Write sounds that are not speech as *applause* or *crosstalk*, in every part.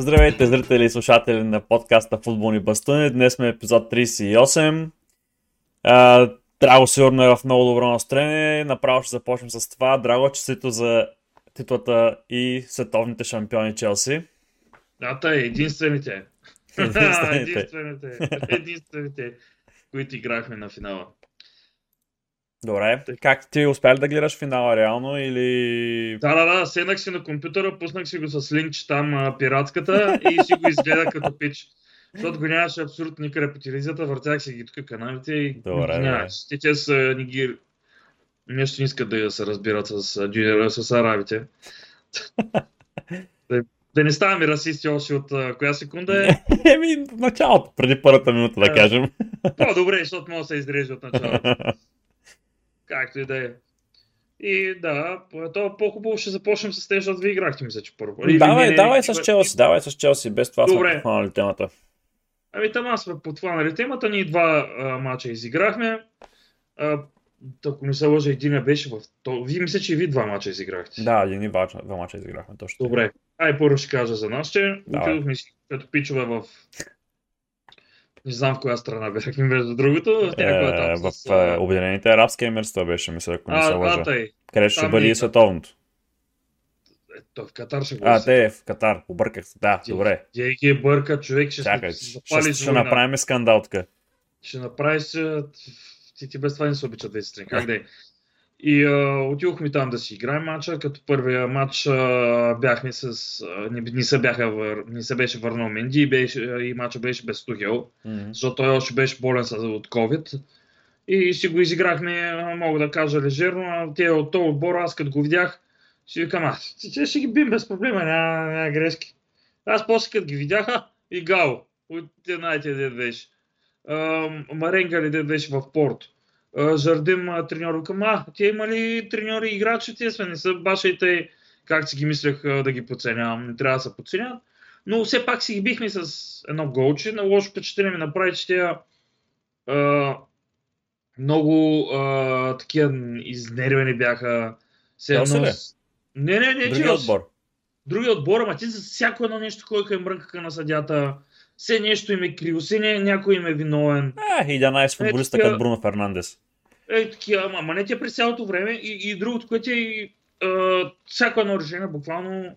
Здравейте, зрители и слушатели на подкаста Футболни бастуни. Днес сме епизод 38. А, Драго сигурно е в много добро настроение. Направо ще започнем с това. Драго, честито за титлата и световните шампиони Челси. Да, тъй, единствените. Единствените. *laughs* единствените. Единствените, които играхме на финала. Добре. Как ти успя ли да гледаш финала реално или... Да, да, да, седнах си на компютъра, пуснах си го с линч там а, пиратската и си го изгледах като пич. Защото го нямаше абсолютно никъде по телевизията, въртях си ги тук каналите и Добре, ги нямаше. Те, те са, ни ги... Нещо не искат да се разбират с, а, джуниора- с арабите. *laughs* да, да не ставаме расисти още от а, коя секунда е. *laughs* Еми, началото, преди първата минута, да кажем. По-добре, защото може да се изреже от началото. *laughs* Както и да е. И да, то по-хубаво ще започнем с те, защото ви играхте, мисля, че първо. Или давай, не, не, давай с Челси, давай с Челси. Без това сме Добре. подхванали темата. Ами там аз сме подхванали темата, ние два а, мача изиграхме. А, ако не се лъжа, един беше в... То... Вие мисля, че и ви два мача изиграхте. Да, един и два, два мача изиграхме точно. Добре. Ай, първо ще кажа за нас, че отидохме като пичове в... Не знам в коя страна бяхме, *laughs* между другото, в някоя Е, там в с... е, Обединените арабски емирства беше, мисля, ако не се лъжа. Къде ще бъде и е. световното. Е, Той в Катар ще го А, те е в Катар. Обърках се. Да, Ти- добре. Тя ги е бърка, човек ще Чакай, се ще, запали ще, война. направим скандал тук. Ще направиш... Ти, ти без това не се обичат двете страни. Как да е? И а, отидохме там да си играем матча, като първия матч а, бяхме с... А, не, не, се бяха, вър, не се беше върнал Менди и, беше, и матча беше без Тухел, Мгм. защото той още беше болен с, от COVID. И си го изиграхме, мога да кажа, лежерно, а те от този отбор, аз като го видях, си викам, аз ще, ще ги бим без проблема, няма, няма грешки. Аз после като ги видях, а, и Гао, от дед беше. Маренга ли беше в Порто. А, треньор, викам, а, те има ли треньори и играчи, те сме, не са башайте, как си ги мислех да ги подценявам, не трябва да се подценяват. Но все пак си ги бихме с едно голче. На лошо впечатление ми направи, че тя а, много а, такива изнервени бяха. Челси едно Не, не, не, Другия отбор. Другия отбор, ама ти за всяко едно нещо ходиха и мрънкаха на съдята. Все нещо им е криво, все не, някой им е виновен. А, 11 футболиста такива- като Бруно Фернандес. Е, такива, ама, ама не те през цялото време. И, и другото, което е, и, всяко едно решение, буквално,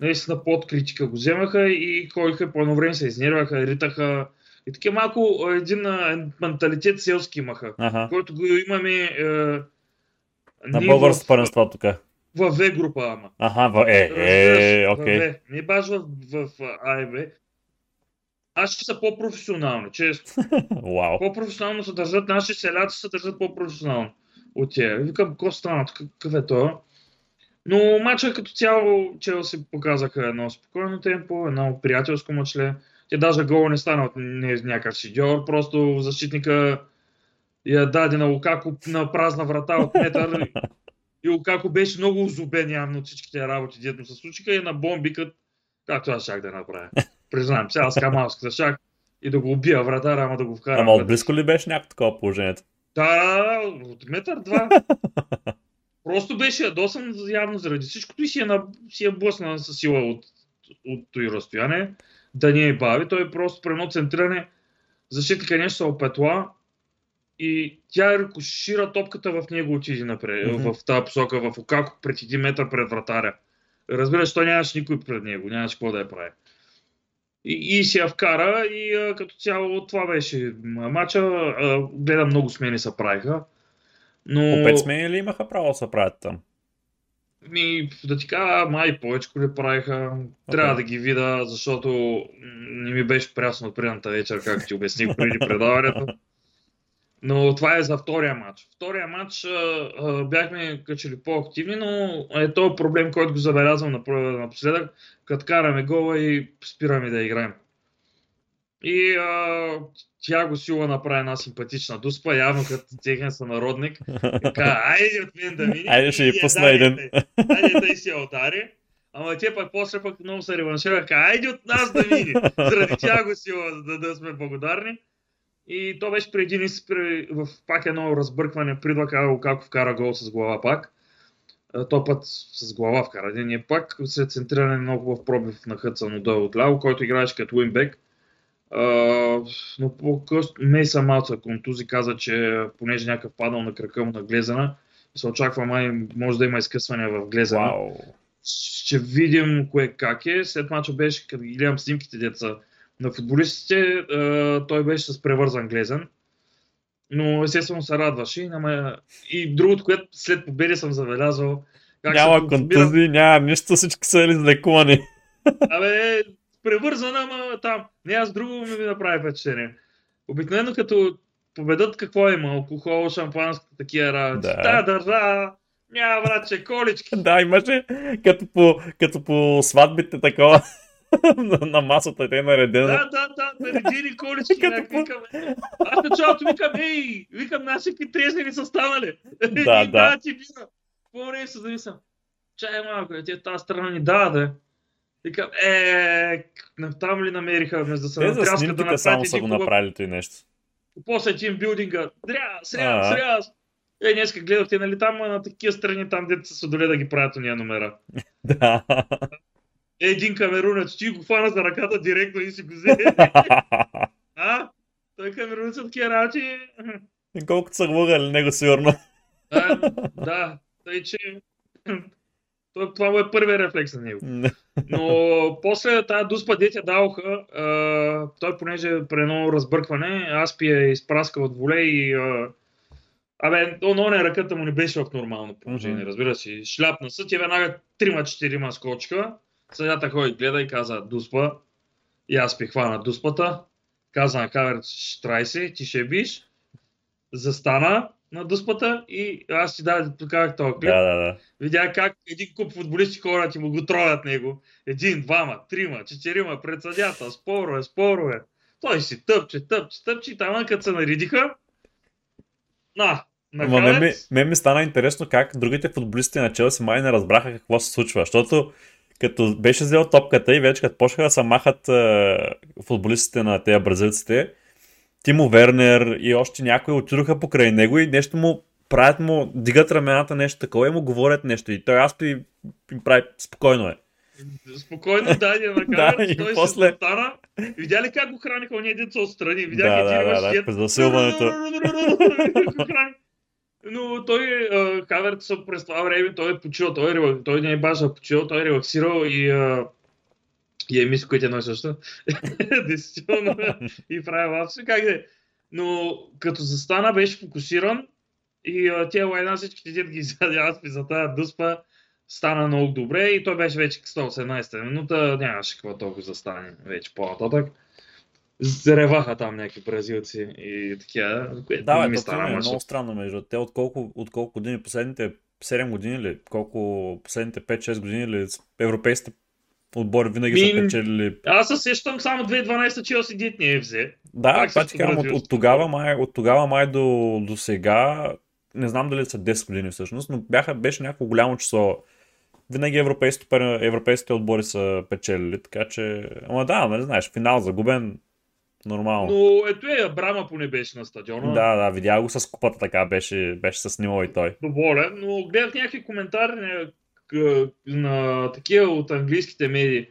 наистина под критика го вземаха и ходиха по едно време се изнервяха, ритаха. И така малко един а, менталитет селски имаха, Аха. който го имаме е, На в, първенство тук. в В група, ама. Аха, в... е, е, окей. Не баш в, в, в А Аз ще са по-професионални, често. *laughs* Вау. По-професионално се държат, нашите селяци се държат по-професионално от тях. Викам, какво стана, какъв е това? Но матча като цяло Челси показаха едно спокойно темпо, едно приятелско мачле. Те даже гола не стана от не, някакъв шедьор, просто защитника я даде на Лукако на празна врата от метър и Лукако беше много озубен явно от всичките работи, дето се случиха и на бомбикът, както аз щях да направя. Признавам, сега аз камалската шах и да го убия вратара, ама да го вкарам. Ама вътре. отблизко ли беше някакво такова положението? Да, от метър два. *laughs* Просто беше ядосан явно заради всичкото и си е, на, си е блъсна с сила от, от той разстояние. Да не е бави. Той е просто при едно центриране. Защитника нещо се опетла и тя рикошира топката в него отиде напред, Мгм. в тази посока, в Окако пред един метър пред вратаря. Разбираш, той нямаше никой пред него, нямаше какво да я прави. И, и си я вкара и а, като цяло това беше м, матча. А, гледам много смени се правиха. Но По 5 смени ли имаха право да се правят там? ми, да ти кажа, май повече ли правиха. Трябва да ги видя, защото не ми беше прясно от предната вечер, както ти обясних преди предаването. *laughs* Но това е за втория матч. Втория матч а, а, бяхме качели по-активни, но е този проблем, който го забелязвам напоследък, като караме гола и спираме да играем. И а, тя го сила направи една симпатична дуспа, явно като техен сънародник. И каза, айде от мен да мине. Айде ще И я пусна един. Айде да си я удари. Ама те пък после пък много се реваншираха. Айде от нас да мине. Заради тя го сила, да, да сме благодарни. И то беше преди ни в пак едно разбъркване, придва как Лукако вкара гол с глава пак. то път с глава вкара. Един е пак след центриране много в пробив на Хътсън Одой от ляво, който играеше като уинбек. но по-късно Мейса Малца контузи каза, че понеже някакъв падал на крака му на Глезана, се очаква май може да има изкъсване в Глезана. Вау. Ще видим кое как е. След мача беше, като ги гледам снимките деца на футболистите, той беше с превързан глезен. Но естествено се радваше. И другото, което след победи съм забелязал, как няма контузии, няма нищо, всички са излекувани. Абе, превързана, ама там. Не, аз друго ми направи впечатление. Обикновено като победат какво има, алкохол, шампанско, такива работи. Да. Та държава, няма братче, колички. да, имаше като по, като по сватбите такова. На масата те е наредено. Да, да, да, наредени колички. Като по... викам, аз началото викам, ей, викам, наши какви трезни са станали. Да, да. ти бина. По-време се замислям. Чай малко, те тази страна ни да, да. Викам, е, там ли намериха, вместо да се натряскат да само са го направили и нещо. После тимбилдинга, дря, сря, сря. Е, днеска гледахте, нали там на такива страни, там дете са доле да ги правят уния номера. *laughs* Да. Един камерунец, ти го фана за ръката директно и си го взе. *laughs* а? Той камерунец от такива работи. И колкото са лъгали него сигурно. да, да, тъй че това му е първият рефлекс на него. Но после тази дуспа дете даваха, той понеже при едно разбъркване, Аспи е изпраскал от воле и Абе, но не, ръката му не беше в нормално положение, mm-hmm. разбира се. Шляпна се, ти веднага 3-4 скочка. Съдята ходи гледа и каза дуспа. И аз пи хвана дуспата. Каза на камерата, штрай се, ти ще биш. Застана на дуспата и аз ти даде как това клип. Да, да, да. Видя как един куп футболисти хора ти му го тровят него. Един, двама, трима, четирима пред съдята, спорове, спорове. Той си тъпче, тъпче, тъпче и там, като се наредиха, на, Ама мен ми, мен ми стана интересно как другите футболисти на Челси май не разбраха какво се случва, защото като беше взел топката и вече като почнаха да се махат е, футболистите на тези бразилците, Тимо Вернер и още някои отидоха покрай него и нещо му правят му, дигат рамената нещо такова и му говорят нещо и той аз им прави спокойно е. Спокойно, да, я *laughs* накарат, да, и той после... се стана. Видя ли как го храниха ония деца отстрани? Видя да, да, да, да, през засилването. *laughs* Но той, Хаверт през това време, той е почил, той, е, той не е бажа почил, той е релаксирал и, а, и е мисля, което е едно и също. Действително. и прави лапси, как да е. Но като застана, беше фокусиран и а, тия лайна всичките дет ги изяде аз за тази дуспа стана много добре и той беше вече 118 минута, нямаше какво толкова да стане вече по-нататък. Зареваха там някакви бразилци и такива, което да, ми стана. е много странно между те от колко, от колко години, последните 7 години или колко последните 5-6 години или европейските отбори винаги Ми, са печелили. Аз се сещам само 2012 Челси Дит не е взе. Да, това ти казвам, от, от, тогава май, от тогава май до, до сега, не знам дали са 10 години всъщност, но бяха, беше някакво голямо число винаги европейските, европейските отбори са печелили, така че... Ама да, нали знаеш, финал загубен, нормално. Но ето е, Абрама поне беше на стадиона. Да, да, видя го с купата така, беше, беше с него и той. Доволен, но гледах някакви коментари на, на такива от английските медии.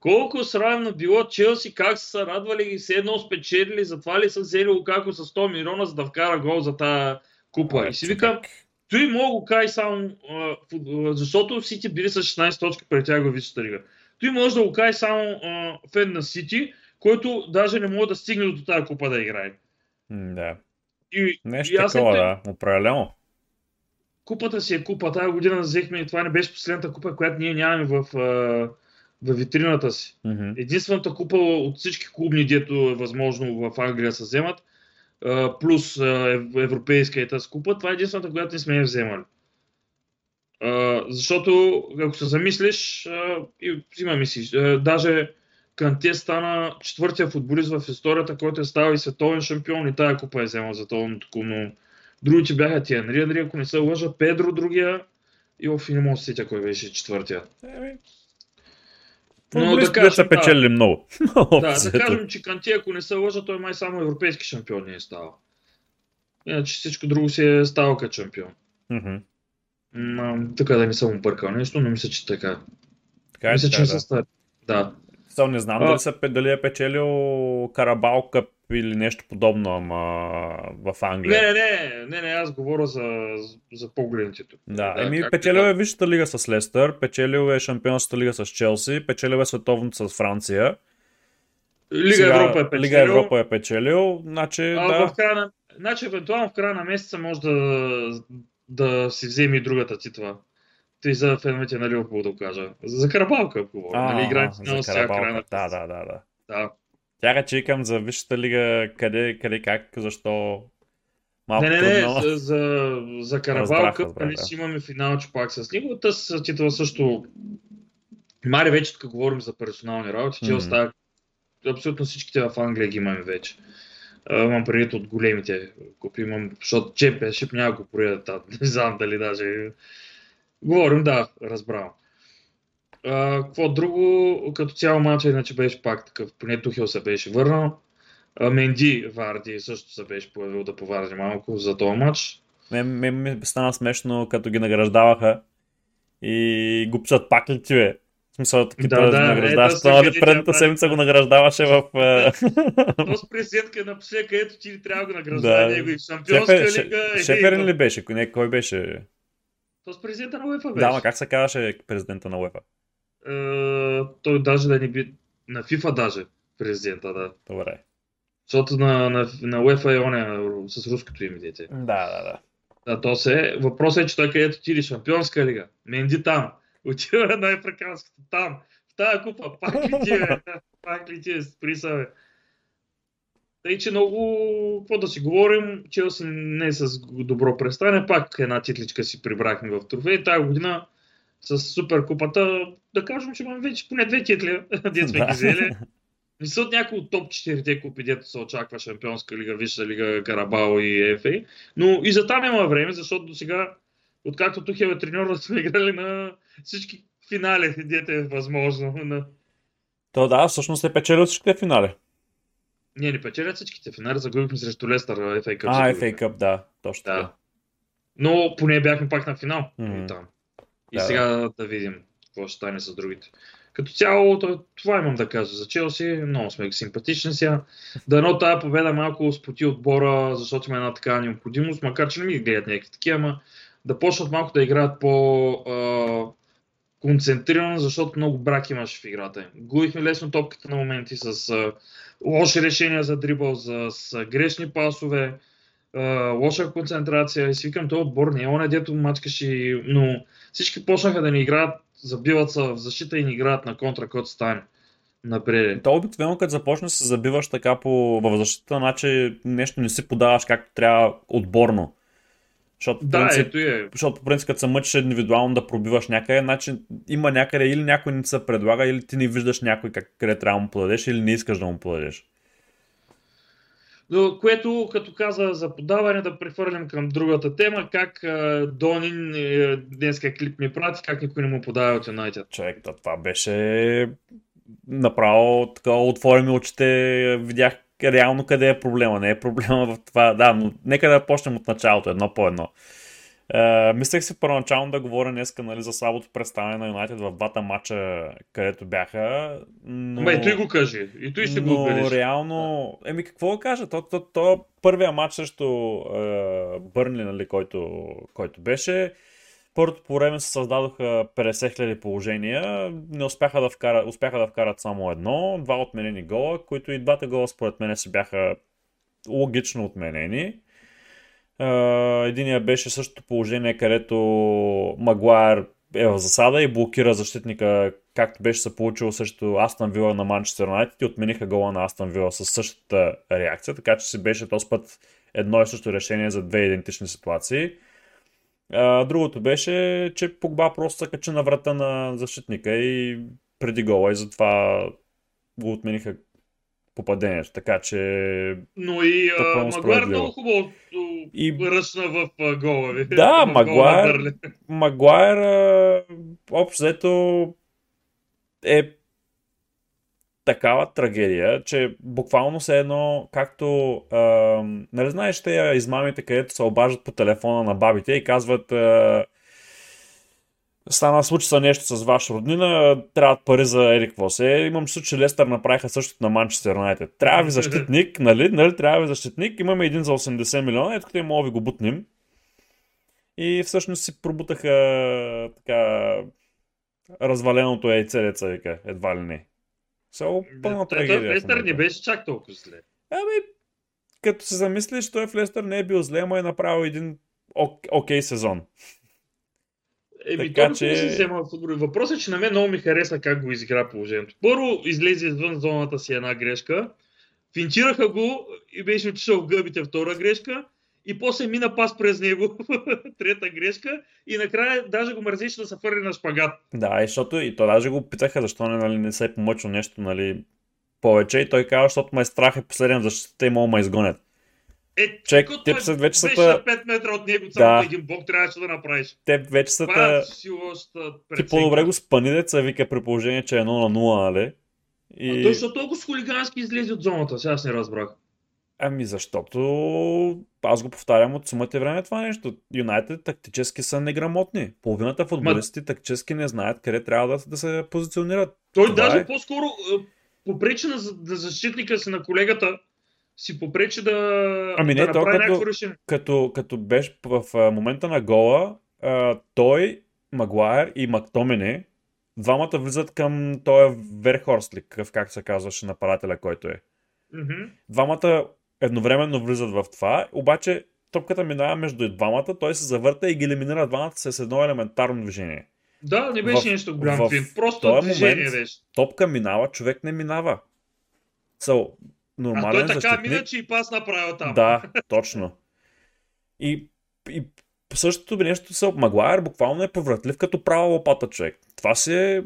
Колко срамно било Челси, как са радвали и все едно спечелили, затова ли са взели Лукако с 100 милиона, за да вкара гол за тази купа. и си викам, той мога го кай само, а, защото Сити били с 16 точки пред тях в Висшата лига. Той може да го кай само а, фен на Сити, който даже не може да стигне до тази купа да играе. Да. И, Нещо и такова, те... да, определено. Купата си е купа. Тази година взехме и това не беше последната купа, която ние нямаме в, в витрината си. Mm-hmm. Единствената купа от всички клубни, дето е възможно в Англия се вземат, плюс европейска и тази купа, това е единствената, която не сме я вземали. защото, ако се замислиш, и взимаме си, даже Канте стана четвъртия футболист в историята, който е ставал и световен шампион и тая купа е вземал световното но другите бяха ти Анри, Анри, ако не се лъжа, Педро другия и в не мога сетя кой беше четвъртия. Но да кажем, са печели да, много. *laughs* да, да кажем, че Канте, ако не се лъжа, той май само европейски шампион не е ставал. Иначе всичко друго си е ставал като шампион. Mm-hmm. тук да не съм объркал нещо, но мисля, че така. Така е, мисля, така, че да. са стар. Да. Само не знам А- дали, са, дали е печелил Карабал Къп или нещо подобно, ама в Англия. Не, не, не, не, аз говоря за, за по-големите тук. Да, Да, еми печелил е Висшата лига с Лестър, печелил е Шампионската лига с Челси, печелил е Световното с Франция. Лига Сега Европа е печелил. Лига Европа е печелил, значи А да. в края на... Значи, евентуално в края на месеца може да, да си вземе и другата титла. Тъй за феновете на Ливърпул да го кажа. За Карабалка говоря. Нали, играем финал за сега края на. Да, да, да, да. да. Тя че викам за Висшата лига, къде, къде, как, защо. Малко Не, не, не, трудно. за, за, за Карабалка нали, си имаме финалче пак с неговата с титла също. Мари вече тук говорим за персонални работи, че Мгм. остава абсолютно всичките в Англия ги имаме вече. А, Имам предвид от големите купи, имам, защото Championship няма го проедат, там. *laughs* не знам дали даже. Говорим, да, разбрал. А, какво друго, като цяло матча иначе беше пак такъв, поне Тухел се беше върнал. А, Менди Варди също се беше появил да поварди малко за този матч. Мен ми стана смешно, като ги награждаваха и го пишат пак ли ти бе? В смисъл, като Да, да, ето сега ли видите, предната да. седмица го награждаваше в... е, Този президентка напише, където ти трябва да го награждава Да. него и в Шампионска Шефер- лига. Шеферин ли беше? Не, кой беше? Този президента на УЕФА беше. Да, ма как се казваше президента на УЕФА? Е, той даже да не би... На ФИФА даже президента, да. Добре. Защото на, на, на УЕФА е оня с руското име дете. Да, да, да. Да, то се. Въпросът е, че той където отиде Шампионска лига. Менди там. Отива на африканската там. В тази купа. Пак ли ти е? *laughs* Пак ли ти е? Спри. Тъй, че много, какво да си говорим, Челси не е с добро престане, пак една титличка си прибрахме в трофей. Тази година с суперкупата, да кажем, че имаме вече поне две титли, *laughs* дет сме ги взели. Не са от някои от топ 4 купи, дето се очаква Шампионска лига, Висша лига, Карабао и ЕФА. Но и за там има време, защото до сега, откакто Тухел е треньор, *laughs* сме играли на всички финали, дете е възможно. На... То да, всъщност е печелил всичките финали. Ние не печелят всичките финали, загубихме срещу Лестър, FA Cup. А. FA Cup, да. Точно Да. така. Но поне бяхме пак на финал. И, там. и Да, сега да видим какво ще стане с другите. Като цяло, то- това имам да кажа за Челси. Много сме симпатични сега. Дано тази победа малко споти отбора, защото има една такава необходимост, макар че не ми гледат някакви такива, ама да почнат малко да играят по а, концентрирано, защото много брак имаше в играта. Губихме лесно топката на моменти с а, лоши решения за дрибъл, за, с грешни пасове, а, лоша концентрация. И си викам, този отбор не е оня, дето мачкаше, но всички почнаха да ни играят, забиват се в защита и ни играят на контра, който стане напред. То обикновено, като започнеш се забиваш така по, в защита, значи нещо не си подаваш както трябва отборно. Защото, Да, принцип, ето е. защото по принцип, като се мъчиш индивидуално да пробиваш някъде, значи има някъде или някой не се предлага, или ти не виждаш някой как, къде трябва да му подадеш, или не искаш да му подадеш. Но, което, като каза за подаване, да прехвърлим към другата тема, как а, Донин е, днеска клип ми прати, как никой не му подава от Юнайтед. Човек, то това беше направо така отвори ми очите, видях реално къде е проблема. Не е проблема в това, да, но нека да почнем от началото, едно по едно. Е, мислех си първоначално да говоря днеска нали, за слабото представяне на Юнайтед в двата матча, където бяха. Но... Ма и той го кажи. И той ще го Но отбележи. реално, еми какво да кажа, то, то, то първия матч срещу е, Бърнли, нали, който, който беше, първото по време се създадоха 50 000 положения, не успяха да, вкарат, успяха да вкарат само едно, два отменени гола, които и двата гола според мен си бяха логично отменени. Единия беше същото положение, където Магуайр е в засада и блокира защитника, както беше се получило също Астан Вила на Манчестър Юнайтед и отмениха гола на Астан Вила с същата реакция, така че си беше този път едно и също решение за две идентични ситуации. Другото беше, че Погба просто се качи на врата на защитника и преди гола и затова го отмениха попадението. Така че Но и а, Магуар много хубаво И- ръчна в а, гола. ви. Да, *laughs* Бърли. Магуайр а, общо взето е такава трагедия, че буквално се едно, както, а, нали знаеш, те измамите, където се обаждат по телефона на бабите и казват, а, стана случи се нещо с ваша роднина, трябват пари за Ерик Вос. Е, имам чувство, че Лестър направиха същото на Манчестър Юнайтед. Трябва ви защитник, нали? нали? Трябва ви защитник. Имаме един за 80 милиона, ето къде мога ви го бутнем. И всъщност си пробутаха така разваленото яйце, деца вика, едва ли не. Само пълна трагедия. Лестър не беше чак толкова зле. Ами, като се замислиш, той в Лестър не е бил зле, но е направил един ок- окей сезон. Еми, така, че... не си взема Въпросът е, че на мен много ми хареса как го изигра положението. Първо излезе извън зоната си една грешка, финчираха го и беше отишъл в гъбите втора грешка и после мина пас през него, *laughs* трета грешка и накрая даже го мързеше да се фърли на шпагат. Да, и защото и то даже го питаха защо не, нали, не се е помъчил нещо нали, повече и той каза, защото ме е страх е последен защита и мога ме изгонят. Е, Чек, те са вече са... 5 метра от него, само да. един бог трябваше да направиш. Те вече са... Та... Е Ти по-добре го спани деца, вика при положение, че е 1 на 0, нали? И... А той защо толкова с хулигански излезе от зоната? Сега аз не разбрах. Ами защото аз го повтарям от сумата време това нещо. Юнайтед тактически са неграмотни. Половината футболисти Ма... тактически не знаят къде трябва да, да се позиционират. Той това даже е... по-скоро попречи на, на защитника си на колегата си попречи да, ами не, да то, направи като, решение. Като, като беше в момента на гола, той, Магуайр и Мактомене, двамата влизат към този Верхорслик, как се казваше нападателя, който е. Mm-hmm. Двамата едновременно влизат в това, обаче топката минава между двамата, той се завърта и ги елиминира двамата с едно елементарно движение. Да, не беше в, нещо голям фин, просто движение момент, беше. Топка минава, човек не минава. So, нормален а той така защитник... мина, че и пас направил там. Да, *laughs* точно. И, и същото нещо са Магуайер буквално е повратлив като права лопата човек. Това си е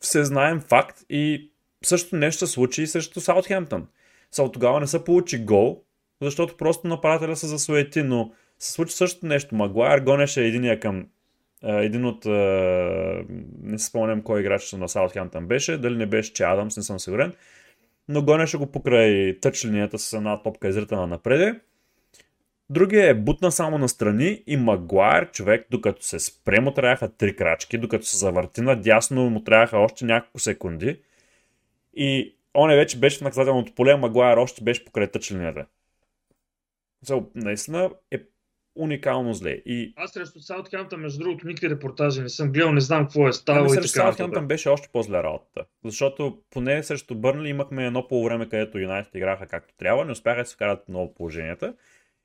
все знаем факт и същото нещо се случи и срещу Саутхемптън. Са тогава не се получи гол, защото просто нападателя се засуети, но се случи същото нещо. Магуайер гонеше единия към един от, не се спомням кой играч на Саутхемптън беше, дали не беше, че Адамс, не съм сигурен, но гонеше го покрай тъч линията с една топка изритана напреде. Другия е бутна само на страни и Магуайр, човек, докато се спре му трябваха три крачки, докато се завърти надясно му трябваха още няколко секунди. И он е вече беше в наказателното поле, Магуайр още беше покрай тъч линията. So, наистина е уникално зле. И... Аз срещу Саутхемптън, между другото, никакви репортажи не съм гледал, не знам какво е ставало ами, така. Саутхемптън беше още по-зле работата. Защото поне срещу Бърнли имахме едно по време, където Юнайтед играха както трябва, не успяха да се вкарат много положенията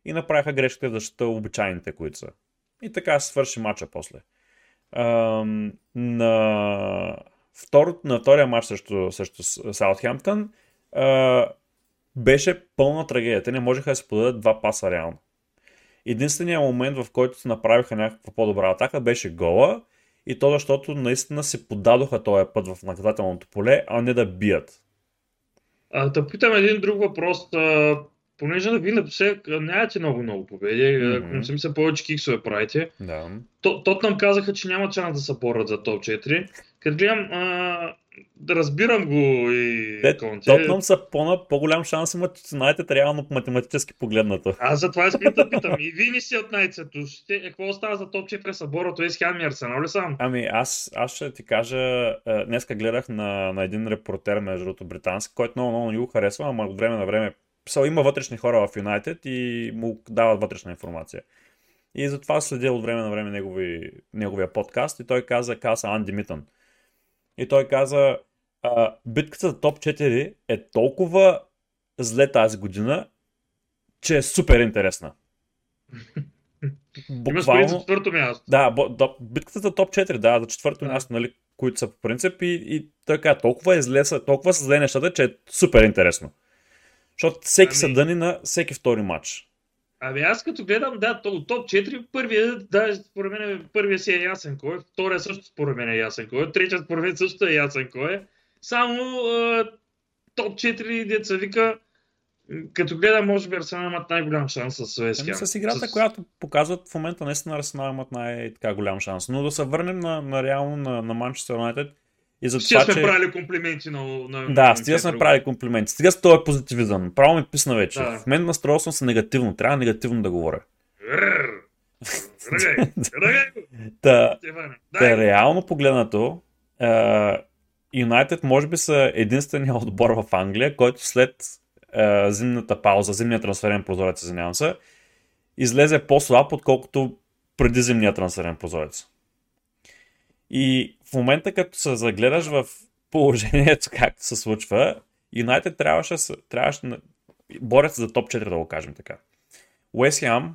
и направиха грешките в защита обичайните, които са. И така се свърши матча после. Ам, на, втор, на втория матч срещу, срещу Саутхемптън беше пълна трагедия. Те не можеха да се подадат два паса реално. Единственият момент, в който се направиха някаква по-добра атака, беше гола. И то защото наистина се подадоха този път в наказателното поле, а не да бият. А, да питам един друг въпрос. Понеже да ви напише, нямате много много победи, mm-hmm. ако се повече киксове правите. Да. Тот нам казаха, че няма шанс да се борят за топ 4. Като гледам, а, да разбирам го и Те, Конте. Тотнам са по- по-голям шанс имат Юнайтед реално математически погледнато. Аз за това искам да питам. И вие не си от най-цето. Ще, е, какво остава за топ 4 събора? Той е с Хем и Арсенал ли сам? Ами аз, аз ще ти кажа, днеска гледах на, на един репортер, между другото британски, който много, много не го харесва, ама от време на време писал, има вътрешни хора в Юнайтед и му дават вътрешна информация. И затова следя от време на време негови, неговия подкаст и той каза, каза Анди Митън. И той каза, а, битката за топ 4 е толкова зле тази година, че е супер интересна. Буквално... за четвърто място. Да, да, битката за топ 4, да, за четвърто място, нали, които са по принцип и, и каза, толкова е зле, толкова са зле нещата, че е супер интересно. Защото всеки ами... са дъни на всеки втори матч. Ами аз като гледам, да, то, топ 4, първия, да, според мен, първия си е ясен кой е, втория също според мен е ясен кой е, третия според мен също е ясен кой е. Само а, топ 4 деца вика, като гледам, може би Арсенал имат най-голям шанс с Вест ами, С играта, с... която показват в момента, наистина Арсенал имат най-голям шанс. Но да се върнем на, на реално на, на Манчестър Юнайтед. И за това, сме че... правили комплименти на, на Да, стига сме правили комплименти. Стига с този позитивизъм. Право ми писна вече. Да. В мен настроил съм се негативно. Трябва негативно да говоря. *laughs* Та, та реално погледнато, Юнайтед може би са единствения *laughs* отбор в Англия, който след а, зимната пауза, зимния трансферен прозорец, извинявам се, излезе по-слаб, отколкото преди зимния трансферен прозорец. И в момента, като се загледаш в положението, както се случва, Юнайтед трябваше, се- трябваше борят се за топ 4, да го кажем така. Уест Хем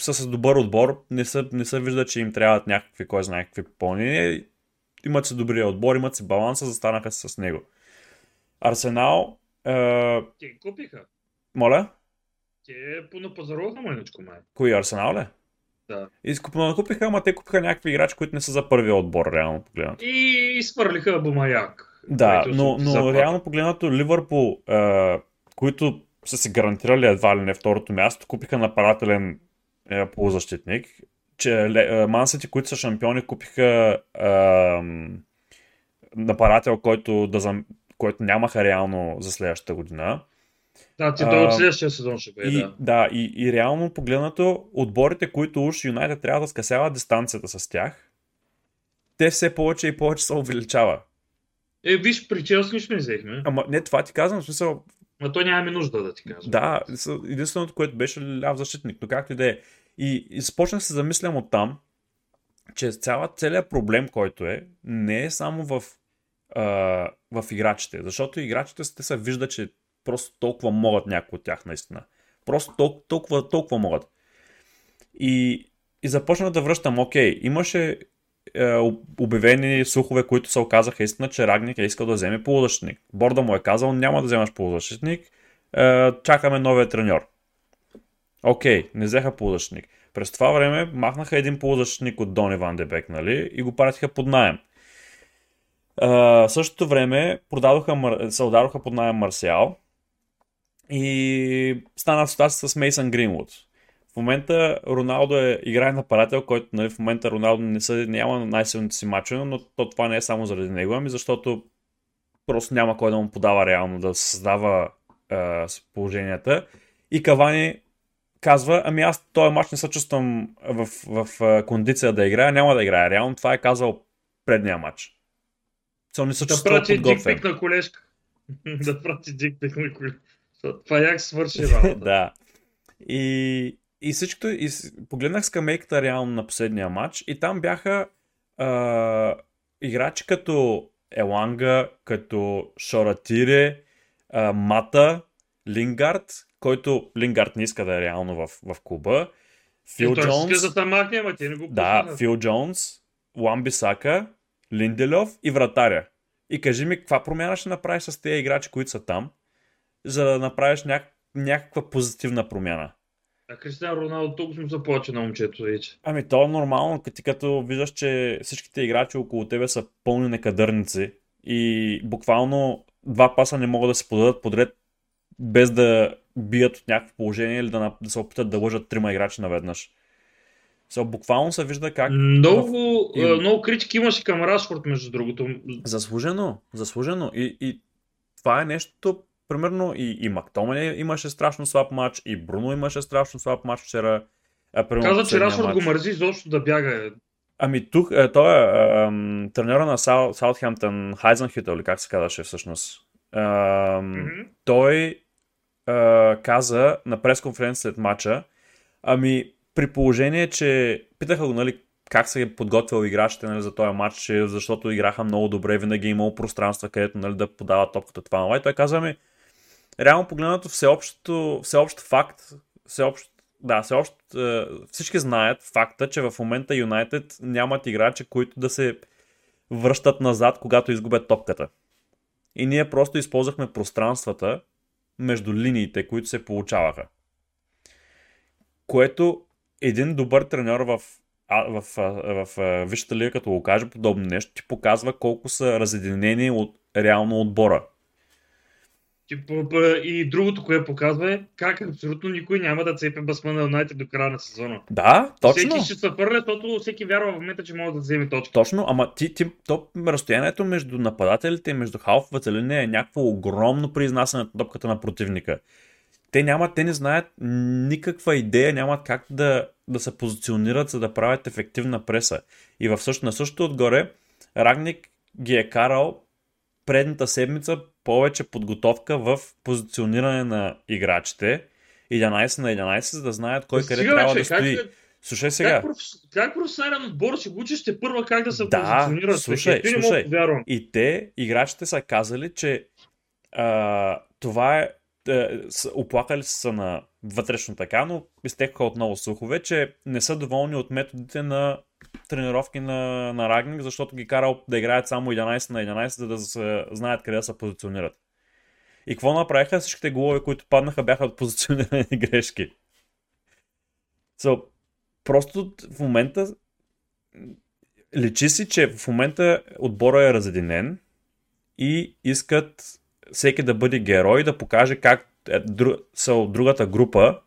са с добър отбор, не се, не се вижда, че им трябват някакви, кой знае какви попълнения. Имат си добрия отбор, имат си баланса, застанаха се с него. Арсенал, е, Те купиха. моля, Те понапазаруха мъничко, май. кои Арсенал ли? Да. Изкупно купиха, ама те купиха някакви играчи, които не са за първия отбор, реално погледнато. И изхвърлиха Бумаяк. Да, но, се но реално погледнато Ливърпул, е, които са си гарантирали едва ли не второто място, купиха нападателен е, полузащитник. Че Мансити, които са шампиони, купиха е, нападател, който, да, който нямаха реално за следващата година. Да, ти той от следващия сезон ще бъде, И, да. да, и, и реално погледнато, отборите, които уж Юнайтед трябва да скъсяват дистанцията с тях, те все повече и повече се увеличава. Е, виж, при Челси нищо не взехме. Ама не, това ти казвам, в смисъл, Ма той нямаме нужда да ти кажа. Да, единственото, което беше ляв защитник, но както и да е. И, и започнах се замислям от там, че цяла, целият проблем, който е, не е само в, а, в играчите, защото играчите те се вижда, че просто толкова могат някои от тях наистина. Просто толкова, толкова, могат. И, и започнах да връщам, окей, имаше е, об- обявени слухове, които се оказаха истина, че Рагник е искал да вземе полузащитник. Борда му е казал, няма да вземаш полузащитник, е, чакаме новия треньор. Окей, не взеха полузащитник. През това време махнаха един полузащитник от Дони Ван Дебек, нали, и го пратиха под найем. А, в същото време продадоха, се удароха под найем Марсиал и стана ситуация с Мейсън Гринвуд. В момента Роналдо е играе нападател, който нали, в момента Роналдо не са, няма най-силните си мачове, но то, това не е само заради него, ами защото просто няма кой да му подава реално, да създава а, положенията. И Кавани казва, ами аз този матч не се чувствам в, в, в кондиция да играя, няма да играя. Реално това е казал предния матч. Со не се Да чувства прати подготвен. на колежка. *laughs* да прати дикпик на колежка. Това як свърши работа. *laughs* да. И, и всичкото, и погледнах скамейката реално на последния матч и там бяха а, играчи като Еланга, като Шоратире, а, Мата, Лингард, който Лингард не иска да е реално в, в клуба, Фил Е, той Джонс, иска да те махне, ама те не го да. Фил Джонс, Уан Бисака, Линделев и вратаря. И кажи ми, каква промяна ще направиш с тези играчи, които са там, за да направиш няк... някаква позитивна промяна? А Кристиан Роналдо толкова му заплаче на момчето вече. Ами то е нормално, като, като виждаш, че всичките играчи около тебе са пълни некадърници и буквално два паса не могат да се подадат подред без да бият от някакво положение или да, да се опитат да лъжат трима играчи наведнъж. So, буквално се вижда как Много, в- а, много критики имаше към Рашфорд, между другото. Заслужено, заслужено. И, и това е нещо, примерно и, и Мактомене имаше страшно слаб матч, и Бруно имаше страшно слаб матч вчера. А, примерно Каза, че Рашфорд го мързи изобщо да бяга. Ами тук, е, той е е, треньора на Сау, Саутхемптън, Хайзенхютъл, или как се казваше всъщност. Ем, Мгм. той е, каза на пресконференция след матча, ами при положение, че питаха го, нали, как се е подготвил играчите нали, за този матч, защото играха много добре, винаги е имало пространства, където нали, да подава топката това. това. И той каза ми, реално погледнато всеобщо, всеобщ факт, всеобщ, да, всеобщ, е, всички знаят факта, че в момента Юнайтед нямат играчи, които да се връщат назад, когато изгубят топката. И ние просто използвахме пространствата между линиите, които се получаваха. Което един добър треньор в, в, в, в Висшата лига, като го каже подобно нещо, ти показва колко са разединени от реално отбора. И другото, което показва е как абсолютно никой няма да цепе басма на Юнайтед до края на сезона. Да, точно. Всеки ще се фърля, защото всеки вярва в момента, че може да вземе точки. Точно, ама ти, ти, то разстоянието между нападателите и между халфовата линия е някакво огромно при на топката на противника. Те нямат, те не знаят никаква идея, нямат как да да се позиционират, за да правят ефективна преса. И в също, на същото отгоре, Рагник ги е карал предната седмица повече подготовка в позициониране на играчите 11 на 11, за да знаят кой къде Сега, трябва че, да стои. Как, Слушай сега. как, проф... как професионален отбор ще учиш те първа как да се Да, позиционират? слушай, Ти мога слушай. И те, играчите са казали, че а, това е, е оплакали са на вътрешно така, но изтекаха отново слухове, че не са доволни от методите на тренировки на, на Рагник, защото ги карал да играят само 11 на 11, за да се, знаят къде да се позиционират. И какво направиха? Всичките голове, които паднаха, бяха от позиционирани *laughs* грешки. So, просто в момента личи си, че в момента отбора е разединен и искат всеки да бъде герой, да покаже как е, дру, са, другата група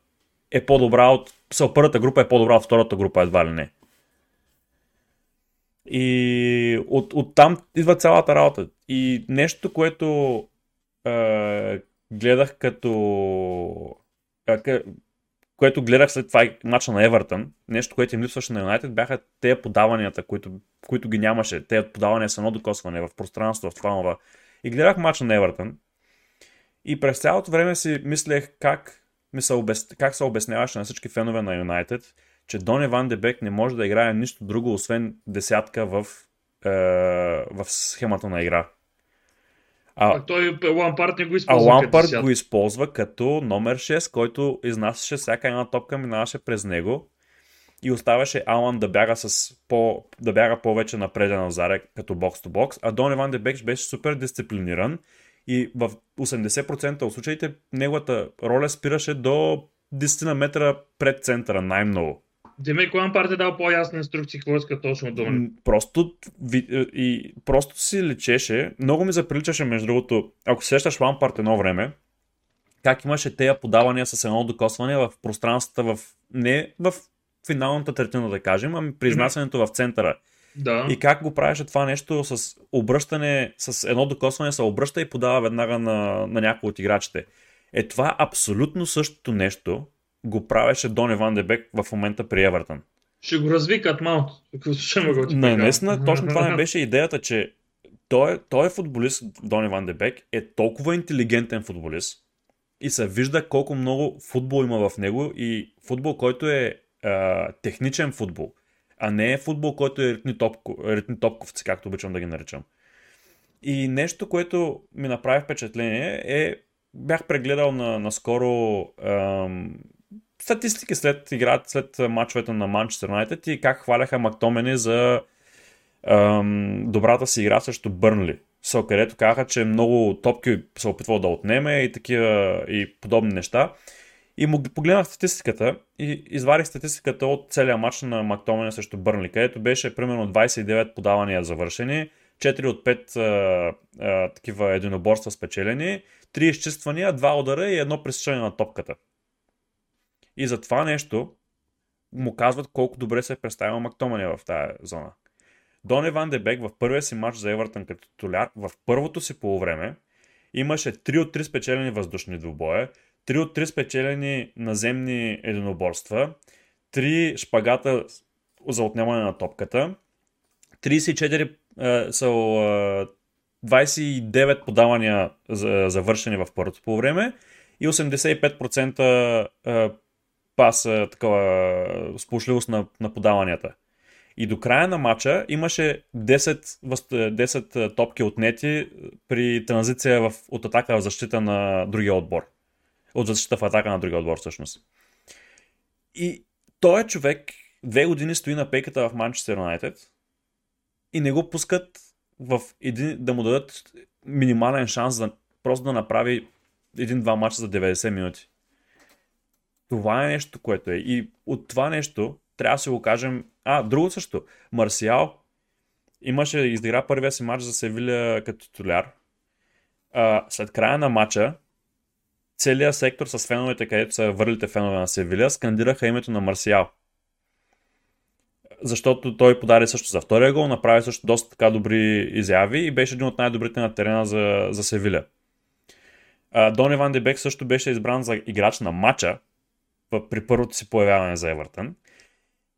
е по-добра от... Са, първата група е по-добра от втората група, едва ли не. И от, от там идва цялата работа. И нещо, което е, гледах като... Как, което гледах след това мача на Евертън, нещо, което им липсваше на Юнайтед, бяха те подаванията, които, които ги нямаше. Те подавания с едно докосване в пространство, в това. И гледах мача на Евертън и през цялото време си мислех как, ми се, обяс... как се обясняваше на всички фенове на Юнайтед, че Дони Ван Дебек не може да играе нищо друго, освен десятка в, е, в схемата на игра. А, А, той Лампард не го а използва. като Лампард го използва като номер 6, който изнасяше всяка една топка, минаваше през него и оставяше Алан да бяга, с по, да бяга повече напред назаре като бокс то бокс, а Дони Ван Дебек беше супер дисциплиниран и в 80% от случаите неговата роля спираше до 10 на метра пред центъра най-много. Демек Лампард е дал по-ясни инструкции какво иска точно. М, Просто, ви- и, просто си лечеше, много ми заприличаше между другото, ако се сещаш Лампарт едно време, как имаше тея подавания с едно докосване в пространствата, в, не в финалната третина да кажем, ами при изнасянето в центъра. Да. И как го правеше това нещо с обръщане, с едно докосване се обръща и подава веднага на, на някой от играчите. Е това абсолютно същото нещо го правеше Дони Ван Дебек в момента при Евертън. Ще го разви да ти Не, наистина, точно това не *laughs* беше идеята, че той, е- той е футболист, Дони Ван Дебек, е толкова интелигентен футболист и се вижда колко много футбол има в него и футбол, който е а, техничен футбол, а не е футбол, който е ритни, топко, ритни топковци, както обичам да ги наричам. И нещо, което ми направи впечатление е, бях прегледал на, наскоро ам, статистики след играта, след мачовете на Манчестър Юнайтед и как хваляха Мактомени за ам, добрата си игра срещу Бърнли. Со, където казаха, че много топки се опитвал да отнеме и такива и подобни неща. И му погледнах статистиката и извадих статистиката от целия матч на Мактомене срещу Бърнли, където беше примерно 29 подавания завършени, 4 от 5 а, а, такива единоборства спечелени, 3 изчиствания, 2 удара и едно пресичане на топката. И за това нещо му казват колко добре се е представил Мактомани в тази зона. Дони Ван Дебек в първия си матч за Евертън като титуляр, в първото си полувреме, имаше 3 от 3 спечелени въздушни двубоя, 3 от 3 спечелени наземни единоборства, 3 шпагата за отнемане на топката, 34 е, са е, 29 подавания за, завършени в първото по време и 85% е, паса, такова сполучливост на, на подаванията. И до края на матча имаше 10, въз- 10 топки отнети при транзиция в, от атака в защита на другия отбор. От защита в атака на другия отбор, всъщност. И той човек две години стои на пейката в Манчестър Юнайтед и не го пускат в един, да му дадат минимален шанс да просто да направи един-два мача за 90 минути. Това е нещо, което е. И от това нещо трябва да си го кажем. А, друго също. Марсиал имаше, изигра първия си матч за Севиля като титуляр. А, след края на матча, целият сектор с феновете, където са върлите фенове на Севиля, скандираха името на Марсиал. Защото той подари също за втория гол, направи също доста така добри изяви и беше един от най-добрите на терена за, за Севиля. Дони Ван Дебек също беше избран за играч на матча при първото си появяване за Евертън.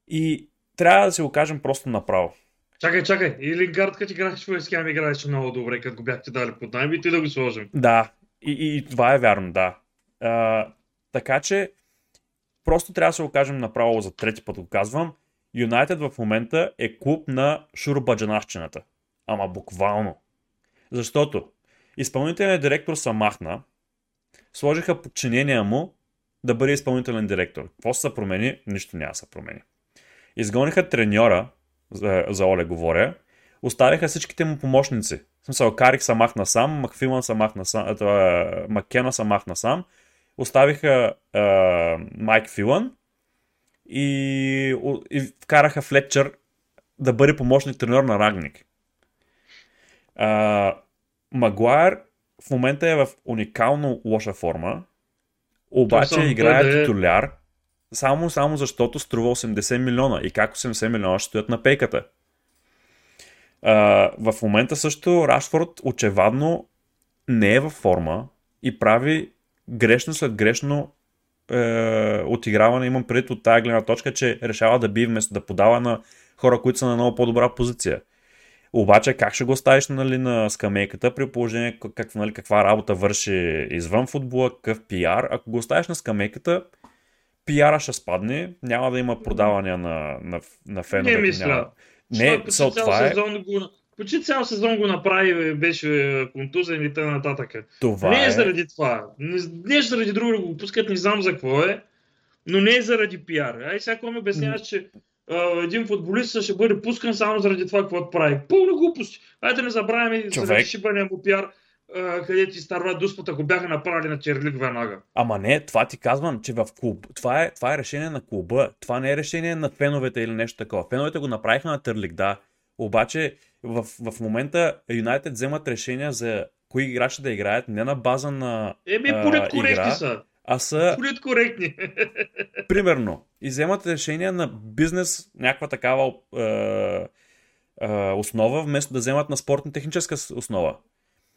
И трябва да си го кажем просто направо. Чакай, чакай. И Лингард, като играеш в Уест играеше много добре, като го бяхте дали под найем и ти да го сложим. Да, и, и, и това е вярно, да. А, така че, просто трябва да се го кажем направо за трети път го казвам. Юнайтед в момента е клуб на шурбаджанащината. Ама буквално. Защото изпълнителният директор се махна, сложиха подчинения му да бъде изпълнителен директор. Какво се промени? Нищо няма се промени. Изгониха треньора, за, за Оле говоря, оставиха всичките му помощници. В смисъл, Карик са махна сам, Макфилан са махна сам, това, Маккена са махна сам, оставиха е, Майк Филан и, и вкараха Флетчер да бъде помощник треньор на Рагник. Е, Магуайр в момента е в уникално лоша форма, обаче играе да титуляр, само, само защото струва 80 милиона. И как 80 милиона ще стоят на пейката? А, в момента също Рашфорд очевадно не е във форма и прави грешно след грешно е, отиграване. Имам предвид от тази гледна точка, че решава да би вместо да подава на хора, които са на много по-добра позиция. Обаче как ще го оставиш нали, на скамейката при положение как, нали, каква работа върши извън футбола, какъв пиар. Ако го оставиш на скамейката, пиара ще спадне, няма да има продавания на, на, на феновете. Не мисля. Няма... Не, почти това е... Го, почти цял сезон го направи, беше контузен и т.н. Това не е, е заради това. Не, не е заради друго да го пускат, не знам за какво е, но не е заради пиар. Ай, сега ми обясняваш, че един футболист ще бъде пускан само заради това, какво прави. Пълна глупост. Айде да не забравяме Човек... шибания му пиар където ти старва дуспът, ако бяха направили на Черлик веднага. Ама не, това ти казвам, че в клуб. Това е, това е решение на клуба. Това не е решение на феновете или нещо такова. Феновете го направиха на Терлик, да. Обаче в, в момента Юнайтед вземат решения за кои играчи да играят не на база на Еми, коректни игра, са. А са... коректни. *laughs* примерно. И вземат решения на бизнес, някаква такава е, е, основа, вместо да вземат на спортно-техническа основа.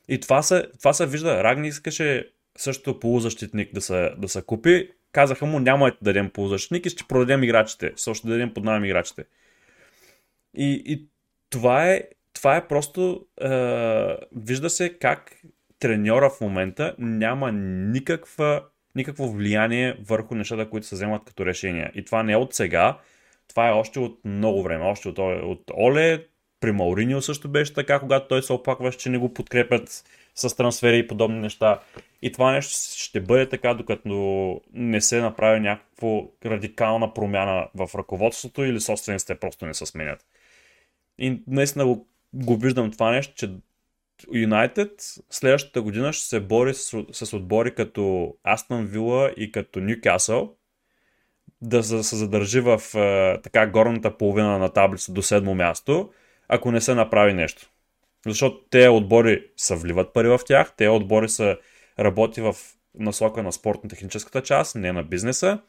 И това се, това се вижда. Рагни искаше също полузащитник да се, да се купи. Казаха му, няма да дадем полузащитник и ще продадем играчите. Също ще дадем под найем играчите. И, и това, е, това е просто... Е, вижда се как треньора в момента няма никаква, никакво влияние върху нещата, които се вземат като решения. И това не е от сега, това е още от много време. Още от, от Оле, при Мауриньо също беше така, когато той се оплакваше, че не го подкрепят с трансфери и подобни неща. И това нещо ще бъде така, докато не се направи някаква радикална промяна в ръководството или собствениците просто не се сменят. И наистина го, го виждам това нещо, че Юнайтед следващата година ще се бори с, с отбори като Астон Вила и като Ньюкасъл да се задържи в е, така горната половина на таблица до седмо място ако не се направи нещо. Защото те отбори са вливат пари в тях, те отбори са работи в насока на спортно-техническата част, не на бизнеса.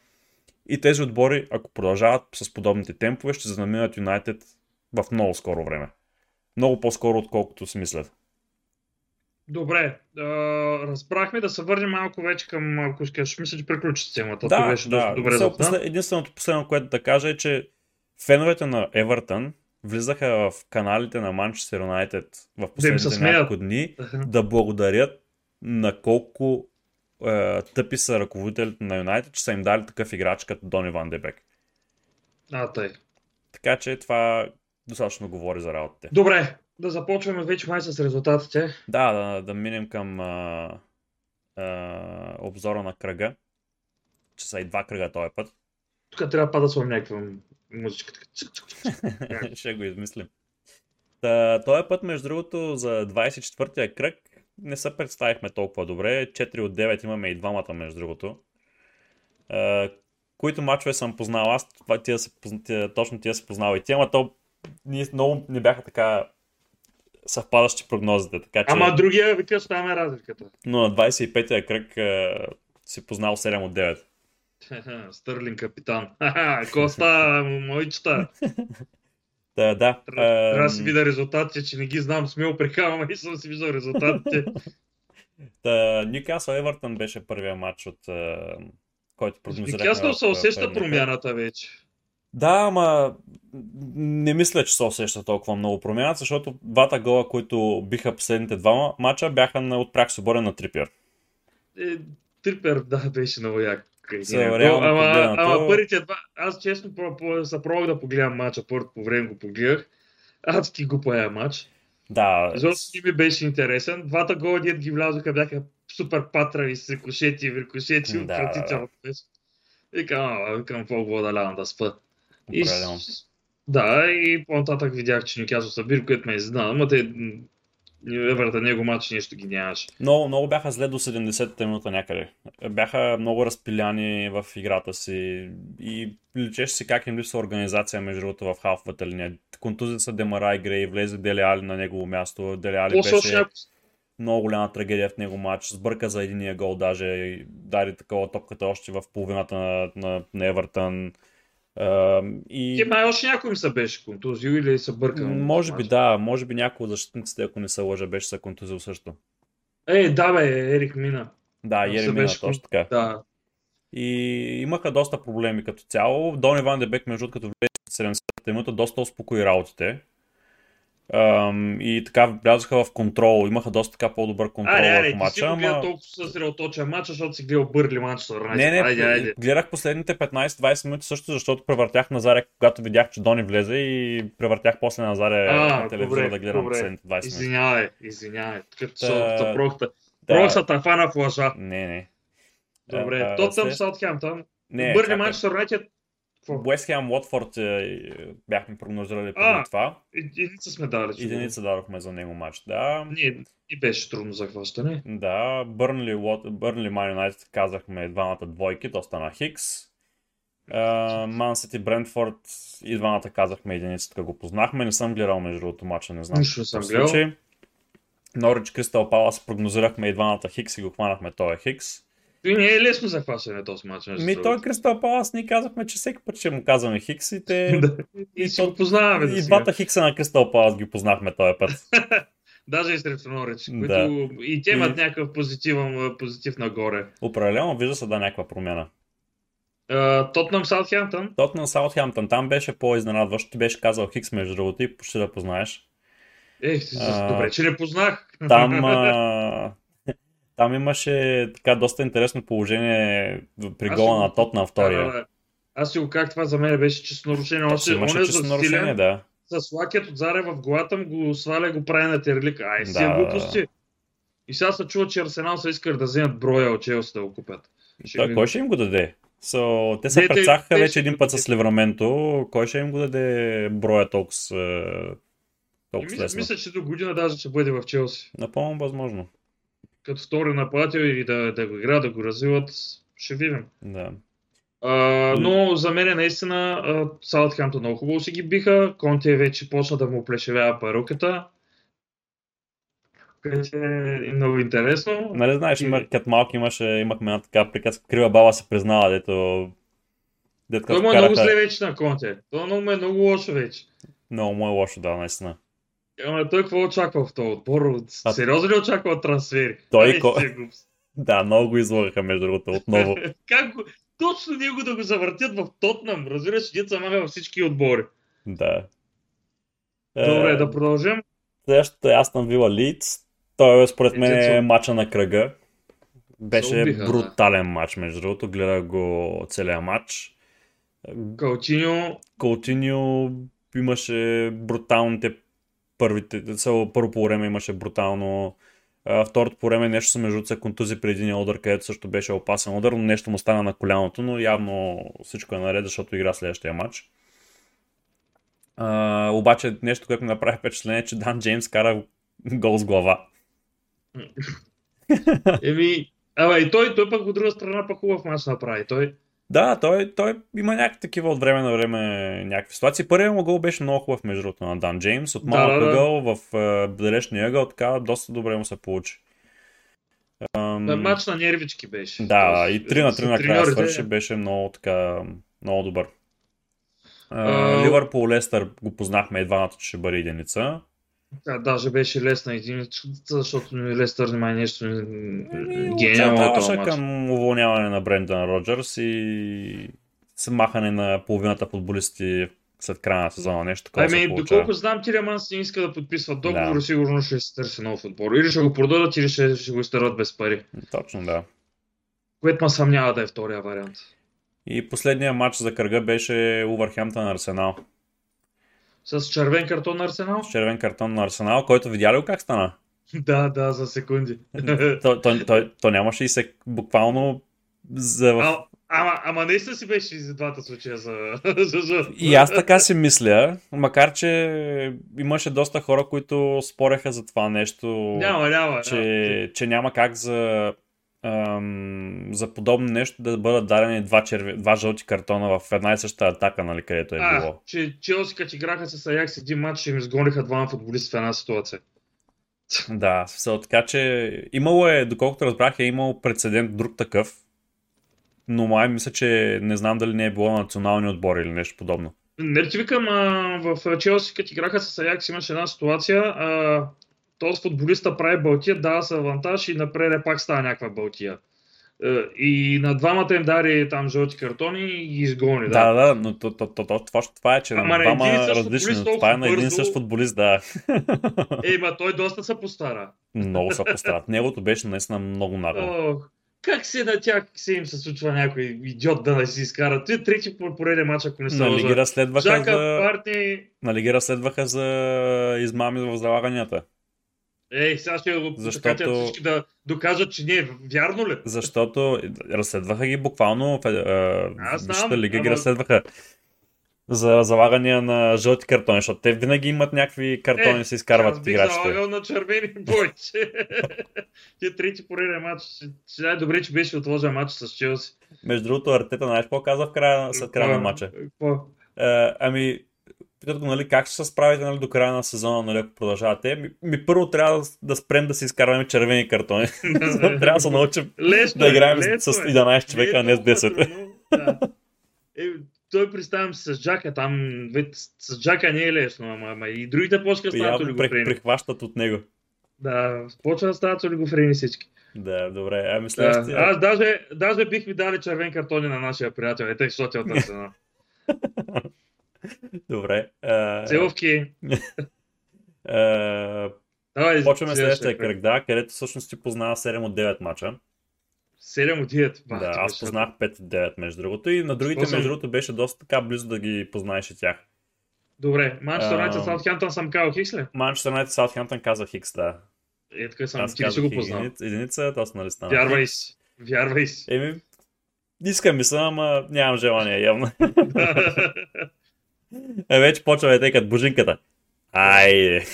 И тези отбори, ако продължават с подобните темпове, ще знаминат Юнайтед в много скоро време. Много по-скоро, отколкото си мислят. Добре, разбрахме да се върнем малко вече към, ако искаш, мисля, че приключи темата. Да, беше да. Добре Послед, единственото последно, което да кажа е, че феновете на Евертън влизаха в каналите на Манчестър Юнайтед в последните няколко дни да благодарят на колко е, тъпи са ръководителите на Юнайтед, че са им дали такъв играч като Дони Ван Дебек. А, тъй. Така че това достатъчно говори за работите. Добре, да започваме вече май с резултатите. Да, да, да минем към а, а, обзора на кръга. Че са и два кръга този път. Тук трябва да сложим някаква музичката. *laughs* Ще го измислим. Та, този път, между другото, за 24-я кръг не се представихме толкова добре. 4 от 9 имаме и двамата, между другото. Uh, които мачове съм познал аз, това тия се, тия, точно тия се познал и тия, ама то ние много не бяха така съвпадащи прогнозите. Така, че... Ама другия вика, ставаме разликата. Но на 25-я кръг uh, си познал 7 от 9. *laughs* Стърлин капитан. *laughs* Коста, мойчета. *laughs* Да, да. Трябва да си видя резултатите, че не ги знам, смело прекавам и съм си виждал резултатите. Та, Ньюкасъл Евертън беше първия матч от който прогнозирахме. Ньюкасъл се усеща промяната вече. Да, ама не мисля, че се усеща толкова много промяна, защото двата гола, които биха последните два мача, бяха на отпрях свободен на Трипер. Е, Трипер, да, беше много як. Са, реално ама, ама първите два, аз честно про- про- се пробвах да погледам мача, първо по време го погледах. Адски глупая матч. Да, Защото ми беше интересен. Двата гола, дед ги влязоха, бяха супер патрави с рикошети, рикошети, Да, отвратително беше. Викам, а, викам, какво да лягам да спа. И, да, и по-нататък видях, че Нюкасъл са били, което ме изненада. Ама те, Евертън, него матч нещо ги нямаше. Много, много бяха зле до 70-та минута някъде. Бяха много разпиляни в играта си и личеше си как им липсва организация между другото в халфовата линия. Контузия са Демара и Грей, влезе Дели Али на негово място. Дели Али После още беше много голяма трагедия в него матч. Сбърка за единия гол даже. и Даде такова топката още в половината на, на, на Евертън. И... Те май още някой им се беше контузил или се бъркал. Може би да, може би някой от защитниците, ако не се лъжа, беше се контузил също. Е, да бе, Ерик Мина. Да, Ако се Ери мина беше точно така. Да. И имаха доста проблеми като цяло. Дони Ван Дебек, между като влезе в 70-та минута, доста успокои работите. Ам, и така влязоха в контрол. Имаха доста така по-добър контрол Айде, върху айде, ти си Ама... толкова съсредоточен матч, защото си гледал Бърли Манчестър Юнайтед. Не, не, Айде, айде. гледах последните 15-20 минути също, защото превъртях Назаре, когато видях, че Дони влезе и превъртях после Назаре А, на телевизора добре, да гледам добре. последните 20 минути. Извинявай, извинявай. Като Та- прохта. Да, Прохта та фана в лъжа. не, не. Добре, А, Тотъм, Саутхемптън. Не, Бърли чакай. Манчестър Юнайтед. Уест Хем, Уотфорд бяхме прогнозирали преди това. Единица сме дали. Единица дадохме за него матч. Да, Ние и беше трудно за хващане. да, Бърнли, Бърнли Ман Юнайтед казахме двамата двойки, то стана Хикс. Ман Сити Брентфорд и двамата казахме единица, така го познахме. Не съм гледал между другото матча, не знам. Нищо не съм гледал. Норич Кристал Палас прогнозирахме и двамата Хикс и го хванахме, той Хикс. И не е лесно за хващане този матч. Ми той Кристал Палас ни казахме, че всеки път ще му казваме Хикс и те... *laughs* Да. И си го познаваме. и двата Хикса на Кристал Палас ги познахме този път. *laughs* Даже и срещу Норич, Да. които и те имат И- някакъв позитивен, позитив нагоре. Определено вижда се да е някаква промяна. Тотнам Саутхемптън. Тотнам Саутхемптън, там беше по-изненадващо. Ти беше казал Хикс между другото и почти да познаеш. Ех, добре, че не познах. Там, а... *laughs* там имаше така доста интересно положение при гола на го- Тотнам втория. Да, да, да. Аз си го как това за мен беше чисто нарушение. Още Имаше за нарушение, да. с лакет от заре в главата му го сваля го прави на терлика. Ай, си Да, да, глупости. И сега се чува, че Арсенал са искали да вземат броя от Челси да го купят. Ще Той видим. кой ще им го даде? So, те се те- прецакаха те вече ще един път с дадат. Ливраменто. Кой ще им го даде броя толкова, е, толкова мисля, мисля, че до година даже ще бъде в Челси. Напълно възможно. Като втори нападател или да, да го играят, да го развиват, ще видим. Да. А, но за мен е наистина Саутхемптън много хубаво си ги биха. Конте вече почна да му плешевява паруката. Което е много интересно. Нали знаеш, има, като малки имаше, имахме една така приказка, крива баба се признава, дето... Дето Той му е много караха... зле вече на Конте. Той много му е много лошо вече. Много му е лошо, да, наистина. Ама той какво очаква в този отбор? Сериозно ли очаква трансфери? Той ко- е. *laughs* Да, много го излагаха, между другото, отново. *laughs* как го... Точно него да го завъртят в Тотнам. Разбираш, деца мага във всички отбори. да. Добре, Е, да продължим. Следващото е Астон Вила Лидс. Той е според мен е мача на кръга. Беше се убиха, да. брутален матч, между другото. Гледах го целият матч. Калчиньо, Каутиньо имаше бруталните първите, цяло първо по време имаше брутално. Второто по време нещо се между се контузи при един удар, където също беше опасен удар, но нещо му стана на коляното, но явно всичко е наред, защото игра следващия матч. А, обаче нещо, което ми направи впечатление, че Дан Джеймс кара гол с глава. Еми, ама и той, той пък от друга страна пък хубав мач направи. Той, Да, той, той има някакви такива от време на време някакви ситуации. Първият му гол беше много хубав между другото на Дан Джеймс. От Да, малък да, да. ъгъл в е, далечния ъгъл, така доста добре му се получи. Ам, М... мач на нервички беше. да, Тоест, и 3 на 3 с накрая треньорите- свърши, беше много така, много добър. А, Ливърпул Лестър го познахме едва, че ще бъде единица. Да, даже беше лесна единица, защото Лестър няма нещо Ами, гениално Очертаваше мач. към уволняване на Брендан Роджерс и с махане на половината футболисти след края на сезона, нещо такова Ами, доколко знам, Тилеманс не иска да подписва договор, Да. сигурно ще се търси нов отбор. Или ще го продадат, или ще, ще го изтърват без пари. Точно, да. Което ме съмнява да е втория вариант. И последния матч за кръга беше Увърхемптън Арсенал. С червен картон на Арсенал? С червен картон на Арсенал, който видя ли как стана? *laughs* да, да, за секунди. *laughs* то, то, то, то нямаше и се буквално за... а, ама, ама наистина си беше и за двата случая *laughs* за... И аз така си мисля, макар че имаше доста хора, които спореха за това нещо, Няма, няма. че, че няма как за, ам, за подобно нещо да бъдат дадени два, черви, два жълти картона в една и съща атака, нали, където е а, било. че Челси като играха с Аякс един матч, им изгониха двама футболисти в една ситуация. Да, смисъл, така че имало е, доколкото разбрах, е имал прецедент друг такъв, но май мисля, че не знам дали не е било на национални отбори или нещо подобно. Не ти викам, а, в Челси, като играха с Аякс, имаше една ситуация. А, този футболиста прави балтия, дава се авантаж и напред пак става някаква балтия. Е, И на двамата им дари там жълти картони и ги изгони. Да, Да, да, но то, то, то, то, това, това е, че Ама на на двама различни, това е на един същ футболист, да. Ей, ма той доста се постара. Много се постарат. Негото беше наистина много нагло. Как се на тях се им се случва някой идиот да не си изкара? Той е трети по пореден матч, ако не се Нали ги лъжа. разследваха Жака, за... Партни, Нали ги разследваха за измами в залаганията. Ей, сега ще го Защото- Защото... всички да докажат, че не е вярно ли? Защото разследваха ги буквално в е, Висшата лига ги ама- разследваха за залагания на жълти картони, защото те винаги имат някакви картони, Е, се изкарват от играчите. залагал на червени *laughs* бойче. Ти трети пореден матч. Ще е добре, че беше отложен матч с Челси. Между другото, Артета, знаеш какво каза в края, след края на матча? Какво? Е, ами, питат го, нали, как ще се справите нали, до края на сезона, нали, ако продължавате. Ми, ми първо трябва да, да спрем да си изкарваме червени картони. *laughs* *laughs* трябва да се научим Лесно да е, играем лесно с е. 11 човека, а не с толкова 10. трудно, Да. Е, той представям се с Джака, там вид, с Джака не е лесно, ама, ама и другите почка стават олигофрени. прихващат от него. Да, почва да стават олигофрени всички. Да, добре. Ами Да. следващия... Аз даже, даже бих ми дали червен картони на нашия приятел, ето защото е от. *laughs* *laughs* Добре. Целовки. е, *laughs* Давай, почваме следващия кръг, да, където всъщност ти познава 7 от 9 мача. 7 от 9. Ба, Да, аз познах 5 от 9 между другото и на другите Какво съм? между другото беше доста така близо да ги познаеш и тях. Добре, Манчестър Юнайтед. Саутхемптън съм казал Хикс ли? Манчестър Юнайтед Саутхемптън каза Хикс, да. Е, така съм, Аз ти си го познал? единица, единица то нали стана. Вярвай си. Вярвай си. Еми, искам мисля, ама нямам желание явно. *laughs* е, вече почва да текат бужинката. Айде.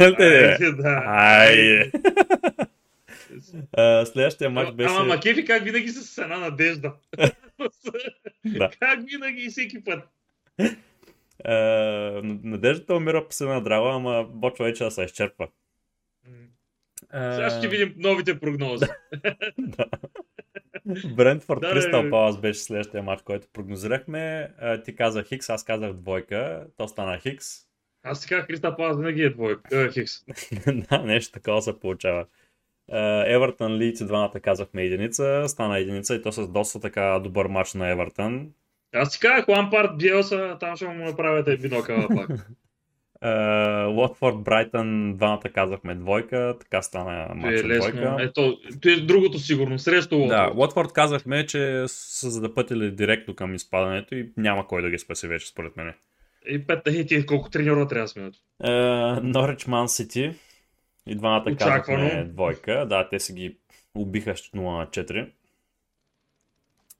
Айде, да. Айде. Следващия матч беше... Ама Макефи как винаги с една надежда. *laughs* Да. Как винаги и всеки път. А, Надеждата умира по една драва, ама почва вече да се изчерпва. Сега ще видим новите прогнози. *laughs* *laughs* Брентфорд Да, Кристал. Палас беше следващия матч, който прогнозирахме. Ти каза Хикс, аз казах двойка. То стана Хикс. Аз си казах, Криста Палас винаги е двой. Е, Хикс. *laughs* да, нещо такова се получава. Евертън Лийц и двамата казахме единица. Стана единица и то с доста така добър матч на Евертън. Аз си казах, Лампард, Биелса, там ще му направите бинокъла пак. *laughs* Уотфорд Брайтън двамата казахме двойка. Така стана матч е лесно. двойка. Ето, то е другото сигурно. Срещу Да, Уотфорд. Казахме, че са задъпътили директно към изпадането и няма кой да ги спаси вече, според мен. И пет е, ти колко треньора трябва да сменят. Норич Ман Сити и двамата Очаквано. казахме двойка. Да, те си ги убиха с 0 на 4.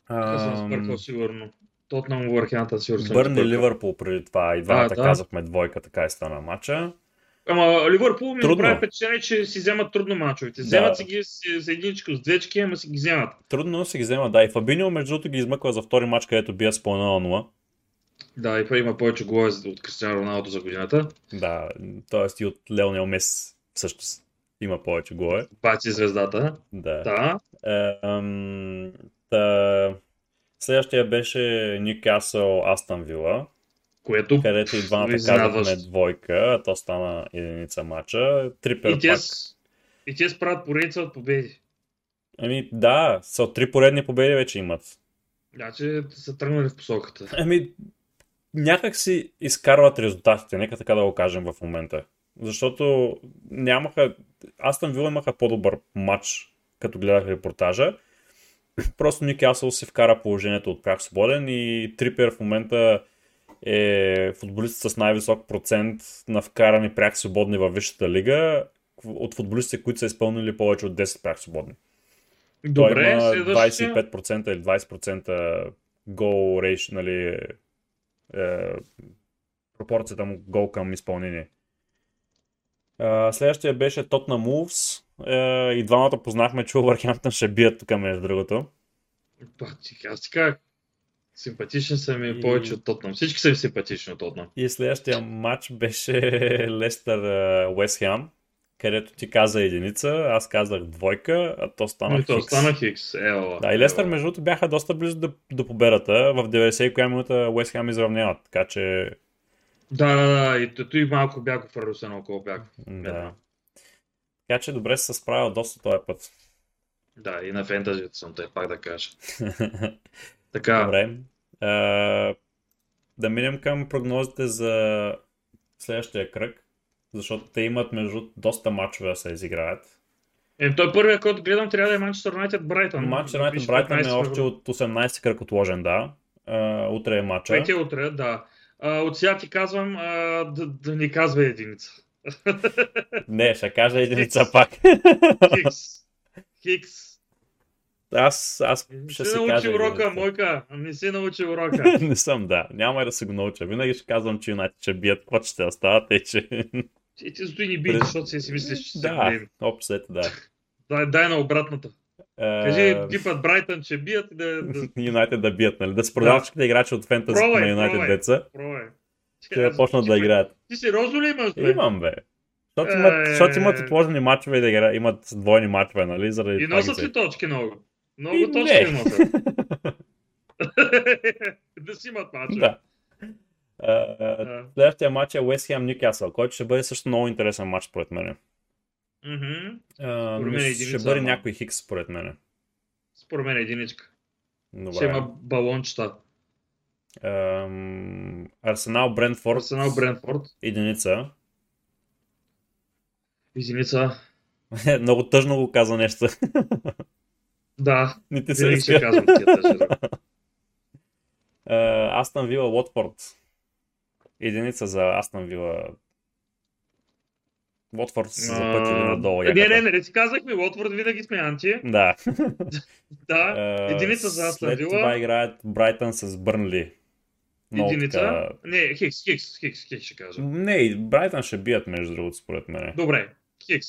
Аз съм сбъркал сигурно. Тотнам Върхената сигурно Бърни. Ливърпул преди това и двамата да. казахме двойка, така и стана матча. Ама Ливърпул ми Трудно. прави впечатление, че си вземат трудно мачовете. Да. Вземат си ги с, единичко, с двечки, ама си ги вземат. Трудно си ги взема, да. И Фабинио, между другото, ги измъква за втори матч, където бия с по 1 на 0. Да, и па има повече голове от Кристиано Роналдо за годината. Да, т.е. и от Леонел Мес всъщност има повече голове. Баци звездата. Да. Да. Е, ам, та, следващия беше Ньюкасъл Астън Вила, Което където и двамата казахме двойка, а то стана единица матча. Трипер и те, пак. и те справят поредица от победи. Ами да, са три поредни победи вече имат. Значи са тръгнали в посоката. Ами, някак си изкарват резултатите, нека така да го кажем в момента. Защото нямаха... Астън Вил имаха по-добър матч, като гледах репортажа. Просто Никасъл си вкара положението от прях свободен и Трипер в момента е футболист с най-висок процент на вкарани прях свободни във Висшата лига от футболистите, които са изпълнили повече от 10 прях свободни. Добре, Той има следващия. 25% или 20% гол рейш, нали, е, пропорцията му гол към изпълнение. А, следващия беше Тотна Мувс. Е, и двамата познахме, че Увърхемптън ще бият тук между другото. Аз ти как? Симпатични са ми И- повече от Тотнам. Всички са ми симпатични от Тотнам. И следващия матч беше *laughs* Лестър Уест Хем, където ти каза единица, аз казах двойка, а то стана Ами то Хикс. стана Хикс. Ела. Да, и Лестър между другото бяха доста близо до, до победата. В 90 коя минута Уест Хем изравняват, така че Да, да, да. И и малко бях в едно около бях. да. Така че добре се справил доста този път. Да, и на фентазито съм те, пак да кажа. *laughs* Така, Добре. А, да минем към прогнозите за следващия кръг, защото те имат между доста матчове да се изиграят. е, той първият, който гледам, трябва да е Манчестър Юнайтед Брайтън. Матч Юнайтед Брайтън е 15 още от 18 кръг отложен, да. А, утре е матча. Петия утре, да. А, от сега ти казвам а, да, да ни казва единица. *laughs* Не, ще кажа единица пак. Хикс. Хикс. аз, аз Не ще си си научи урока, мойка. Не си научи урока. *laughs* Не съм, да. Няма и да се го науча. Винаги ще казвам, че Юнайтед ще бият, какво ще остават, е, че... Ти, ти ни бий, През- защото си си мислиш, че си да, ето, да. *laughs* Дай, дай на обратната. Е, Кажи типът Брайтън, че бият и да, Юнайтед да бият, нали? Да се продават Да. играчи от Пробвай, на Юнайтед деца. пробвай. Ще да почнат да играят. Ти сериозно ли имаш, бе? Имам, бе. Защото имат, Е. защото имат отложени матчове и да играят, имат двойни матчове, нали? Заради И носят ли точки много? И Много точки не. носят. *laughs* да си имат мачове. Да. Да. Следващия матч е West Ham Newcastle, който ще бъде също много интересен матч, според мен. Мисля, единица, ще бъде някой хикс, според мен. Според мен единичка. Добре. Ще има балончета. Ам, Арсенал Брентфорд. Арсенал Брентфорд. Единица. Единица. *laughs* много тъжно го каза нещо. Да, Не ти се иска. казвам тия *laughs* Астън Вила Уотфорд. Единица за Астън Вила. Уотфорд са се запътили надолу. Не, не, яката. не, не си казахме, Уотфорд винаги сме анти. Да. *laughs* Да, единица за Астън След Вила. това играят Брайтън с Бърнли. Много единица. така- Не, Хикс, Хикс, Хикс, Хикс ще кажа. Не, и Брайтън ще бият, между другото, според мен. Добре, Хикс.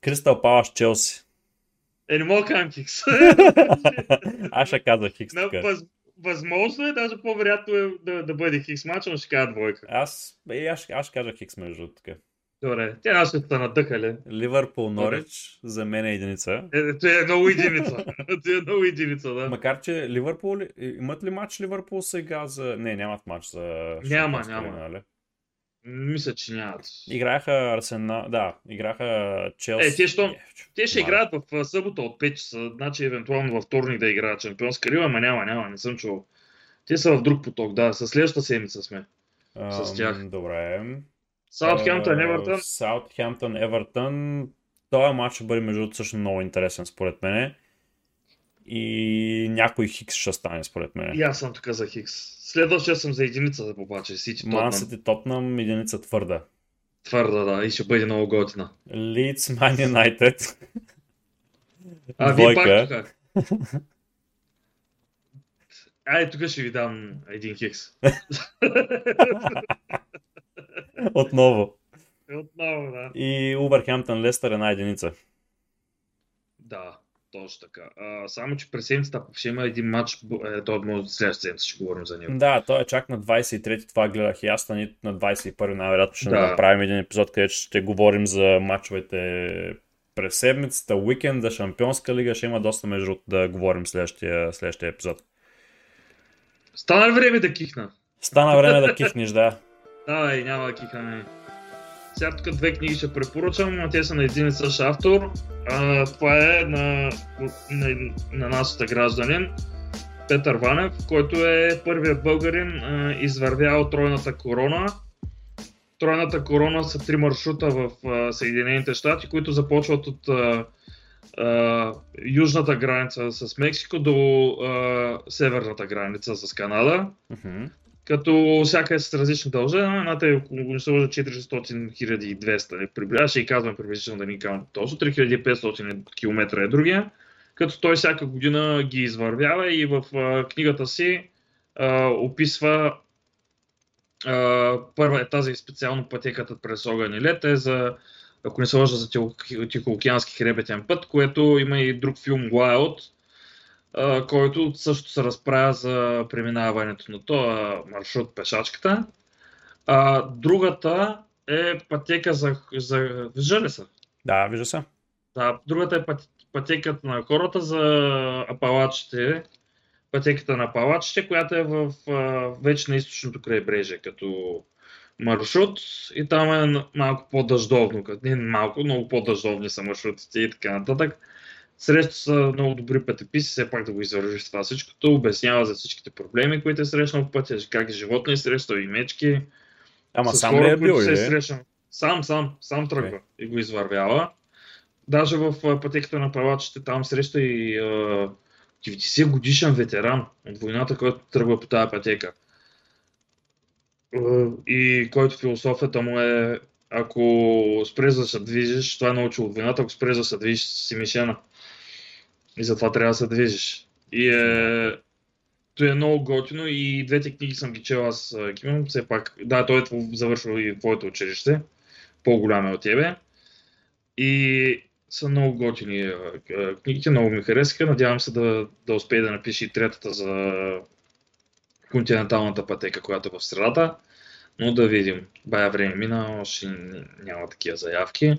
Кристал Палас Челси. Е, не мога да Хикс. *laughs* Аз ще казах Хикс На, въз, възможно е, даже по-вероятно е да, да бъде Хикс мач, но ще кажа двойка. Аз, е, аз, аз ще кажа Хикс между другото. Добре, те ще са надъхали. Ливърпул Норич за мен е единица. Е, това е много единица. *laughs* Това е много единица, да. Макар, че Ливърпул, ли- имат ли матч Ливърпул сега за... Не, нямат матч за... Няма, няма. нали? Мисля, че нямат. Играха Арсенал... Да, играха Челси. Е, те що- Те ще играят в събота от 5 часа, значи евентуално във вторник да играят Шампионска лига, ама няма, няма, не съм чувал. Те са в друг поток, да, със следващата седмица сме. с тях. Добре. Саутхемптън, Евертън. Саутхемптън, Евертън. Този матч ще бъде между другото също много интересен според мен. И някой хикс ще стане според мен. И аз съм тук за Хикс. Следващия съм за единица да попаче. Сити Тотнам. Мансити Тотнам, единица твърда. Твърда, да, и ще бъде много готина. Лидс Ман Юнайтед. А, вие пак тук. Ай, тук ще ви дам един хикс. *laughs* Отново. Отново, да. И Убърхемптън Лестър една единица. Да, точно така. А, само, че през седмицата ще има един матч, е, той може следващата седмица ще говорим за него. Да, той е чак на 23-ти, това гледах и аз, на нито на 21-ти най-вероятно ще Да. направим един епизод, където ще говорим за матчовете през седмицата, уикенда, Шампионска лига, ще има доста между да говорим следващия, следващия епизод. Стана време да кихна? Стана време да кихнеш, да. Давай, няма да кихаме. Сега тук две книги ще препоръчам, но те са на един и същ автор. А, това е на, на, на нашата гражданин. Петър Ванев, който е първият българин а, извървял тройната корона. Тройната корона са три маршрута в а, Съединените щати, които започват от а, а, южната граница с Мексико до а, северната граница с Канада. Мгм. Като всяка е с различна дължина, едната е около не се лъжа, 400 200, не приближаваше и казвам приблизително да ни казвам точно, 3500 км е другия, като той всяка година ги извървява и в а, книгата си а, описва а, първа е тази специално пътеката през огън и лед е за, ако не се лъжа, за Тихо- Тихоокеански хребетен път, което има и друг филм Wild, а, който също се разправя за преминаването на този маршрут пешачката. А, другата е пътека за, за вижда ли се? Да, вижда се. Да, другата е път, пътеката на хората за апалачите, пътеката на апалачите, която е в, а, вече на източното крайбрежие като маршрут и там е малко по-дъждовно, не малко, много по-дъждовни са маршрутите и така нататък. Среща са много добри пътеписи, все пак да го извървиш това всичкото, обяснява за всичките проблеми, които е срещнал по пътя, как е животни е срещал и мечки, Ама с сам хора, ли е бил се или? срещам. Сам, сам, сам тръгва и го извървява. Даже в пътеката на палачите там среща и а, 90 годишен ветеран от войната, който тръгва по тази пътека. И който философията му е ако спреш да се движиш, това е научил от войната, ако спреш да се движиш, си мишена. И затова трябва да се движиш. И е, то е много готино и двете книги съм ги чел аз, а, Кимон, все пак. Да, той е завършил и твоето училище, по-голям е от тебе. И са много готини а, а, книгите, много ми харесаха. Надявам се да, да успее да напише и третата за континенталната пътека, която е в средата. Но да видим. Бая време мина, още няма такива заявки.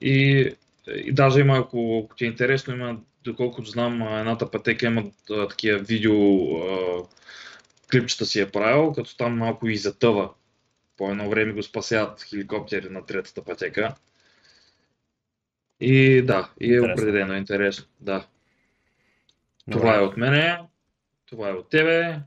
И, и даже има, ако, ако ти е интересно, има, доколкото знам, едната пътека има а, такива видео а, клипчета си е правил, като там малко и затъва. По едно време го спасяват хеликоптери на третата пътека. И да, и е Интересно. определено интересно. Да. Това е от мене, това е от тебе.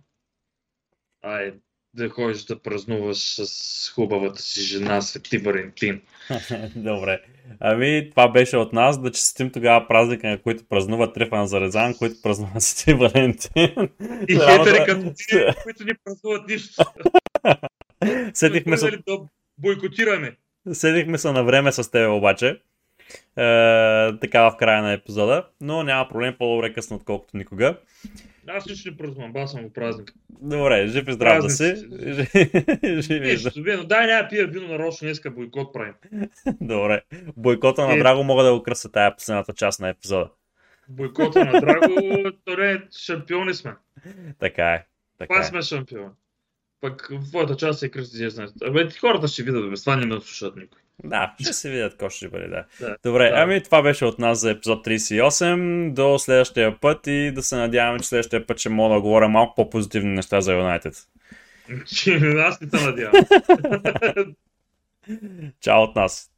Ай, да ходиш да празнуваш с хубавата си жена Свети Валентин. *laughs* Добре. Ами, това беше от нас. Да честитим тогава празника, на които празнуват Трифан Зарезан, които празнуват *laughs* Свети Валентин. И хейтери като ти, които ни празнуват нищо. Сетихме се, да бойкотираме. Седихме се на време с теб обаче. Е, така в края на епизода. Но няма проблем, по-добре късно, отколкото никога. Аз нищо не празнувам, аз съм го празник. Добре, жив и здрав да си. Празници. *laughs* Жив и вино. Дай няма пия вино нарочно, днеска бойкот правим. Добре. Бойкота на Е. Драго мога да го кръста тая последната част на епизода. Бойкота на Драго, торе, шампиони сме. Така е. Така Това е. сме шампион. Пък в твоята част се кръсти знаеш. Абе, хората ще видят, без това не ме слушат никой. Да, ще се видят какво ще бъде, да. Да. Добре, Да. ами това беше от нас за епизод 38. До следващия път и да се надяваме, че следващия път ще мога да говоря малко по-позитивни неща за Юнайтед. *laughs* Аз не те надявам. *laughs* Чао от нас!